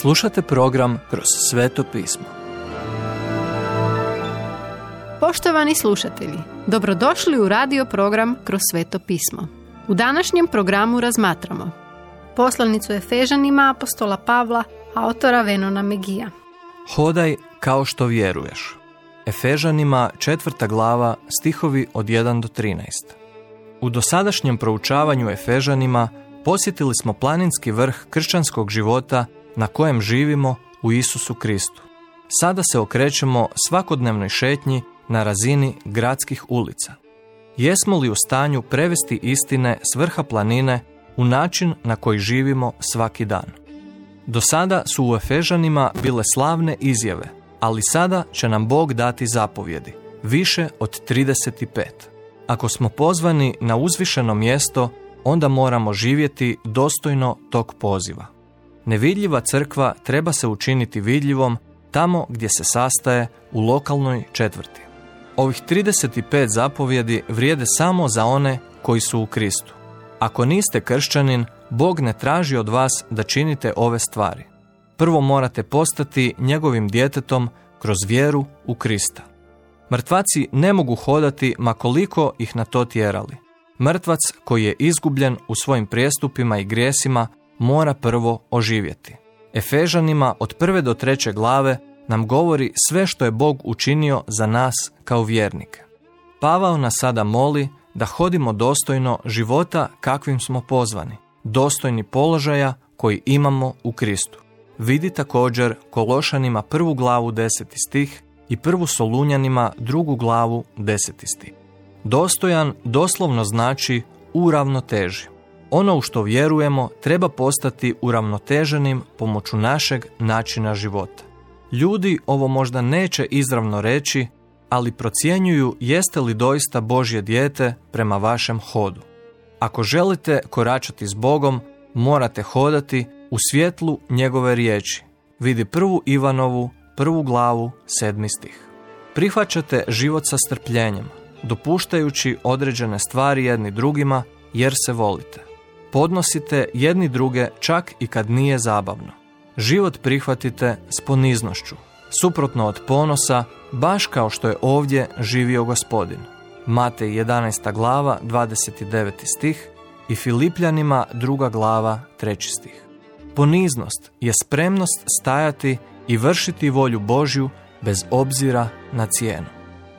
Slušate program Kroz sveto pismo. Poštovani slušatelji, dobrodošli u radio program Kroz sveto pismo. U današnjem programu razmatramo poslanicu Efežanima apostola Pavla, autora Venona Megija. Hodaj kao što vjeruješ. Efežanima četvrta glava stihovi od 1 do 13. U dosadašnjem proučavanju Efežanima posjetili smo planinski vrh kršćanskog života na kojem živimo u Isusu Kristu. Sada se okrećemo svakodnevnoj šetnji na razini gradskih ulica. Jesmo li u stanju prevesti istine s vrha planine u način na koji živimo svaki dan? Do sada su u Efežanima bile slavne izjave, ali sada će nam Bog dati zapovjedi, više od 35. Ako smo pozvani na uzvišeno mjesto, onda moramo živjeti dostojno tog poziva. Nevidljiva crkva treba se učiniti vidljivom tamo gdje se sastaje u lokalnoj četvrti. Ovih 35 zapovjedi vrijede samo za one koji su u Kristu. Ako niste kršćanin, Bog ne traži od vas da činite ove stvari. Prvo morate postati njegovim djetetom kroz vjeru u Krista. Mrtvaci ne mogu hodati ma koliko ih na to tjerali. Mrtvac koji je izgubljen u svojim prijestupima i grijesima mora prvo oživjeti. Efežanima od prve do treće glave nam govori sve što je Bog učinio za nas kao vjernike. Pavao nas sada moli da hodimo dostojno života kakvim smo pozvani, dostojni položaja koji imamo u Kristu. Vidi također Kološanima prvu glavu deseti stih i prvu Solunjanima drugu glavu deseti stih. Dostojan doslovno znači u ravnoteži. Ono u što vjerujemo treba postati uravnoteženim pomoću našeg načina života. Ljudi ovo možda neće izravno reći, ali procjenjuju jeste li doista Božje dijete prema vašem hodu. Ako želite koračati s Bogom, morate hodati u svjetlu njegove riječi. Vidi prvu Ivanovu, prvu glavu, sedmi stih. Prihvaćate život sa strpljenjem, dopuštajući određene stvari jedni drugima jer se volite. Podnosite jedni druge čak i kad nije zabavno. Život prihvatite s poniznošću, suprotno od ponosa, baš kao što je ovdje živio gospodin. Matej 11. glava 29. stih i Filipljanima druga glava 3. stih. Poniznost je spremnost stajati i vršiti volju Božju bez obzira na cijenu.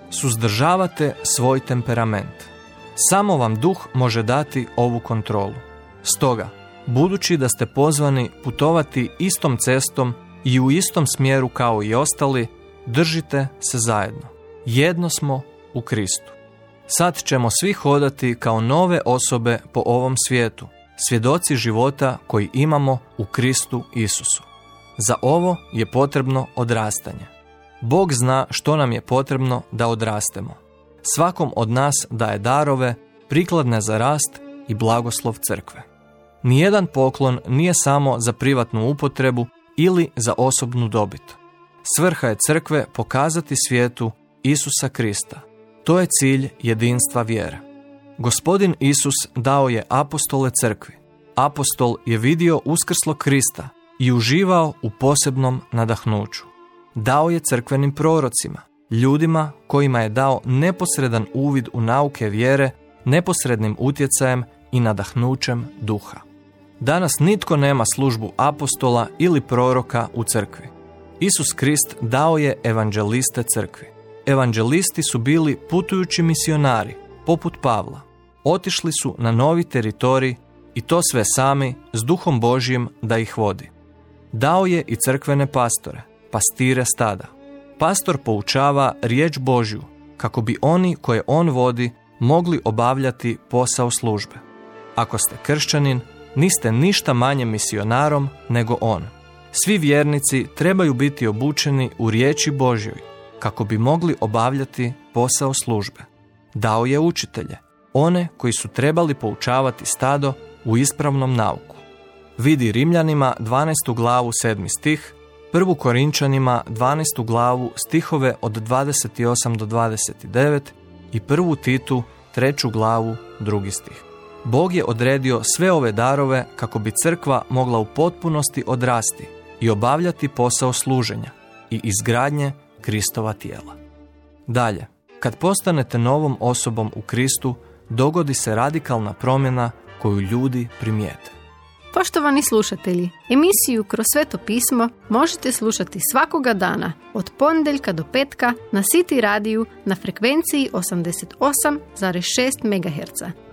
Suzdržavate svoj temperament. Samo vam duh može dati ovu kontrolu. Stoga, budući da ste pozvani putovati istom cestom i u istom smjeru kao i ostali, držite se zajedno. Jedno smo u Kristu. Sad ćemo svi hodati kao nove osobe po ovom svijetu, svjedoci života koji imamo u Kristu Isusu. Za ovo je potrebno odrastanje. Bog zna što nam je potrebno da odrastemo. Svakom od nas daje darove, prikladne za rast i blagoslov crkve. Nijedan poklon nije samo za privatnu upotrebu ili za osobnu dobit. Svrha je crkve pokazati svijetu Isusa Krista. To je cilj jedinstva vjere. Gospodin Isus dao je apostole crkvi. Apostol je vidio uskrslo Krista i uživao u posebnom nadahnuću. Dao je crkvenim prorocima, ljudima kojima je dao neposredan uvid u nauke vjere, neposrednim utjecajem i nadahnućem duha. Danas nitko nema službu apostola ili proroka u crkvi. Isus Krist dao je evanđeliste crkvi. Evanđelisti su bili putujući misionari, poput Pavla. Otišli su na novi teritorij i to sve sami s duhom Božjim da ih vodi. Dao je i crkvene pastore, pastire stada. Pastor poučava riječ Božju kako bi oni koje on vodi mogli obavljati posao službe. Ako ste kršćanin, niste ništa manje misionarom nego on. Svi vjernici trebaju biti obučeni u riječi Božjoj kako bi mogli obavljati posao službe. Dao je učitelje, one koji su trebali poučavati stado u ispravnom nauku. Vidi Rimljanima 12. glavu 7. stih, prvu Korinčanima 12. glavu stihove od 28 do 29 i prvu Titu 3. glavu 2. stih. Bog je odredio sve ove darove kako bi crkva mogla u potpunosti odrasti i obavljati posao služenja i izgradnje Kristova tijela. Dalje, kad postanete novom osobom u Kristu, dogodi se radikalna promjena koju ljudi primijete. Poštovani slušatelji, emisiju Kroz sveto pismo možete slušati svakoga dana od ponedjeljka do petka na City radiju na frekvenciji 88,6 MHz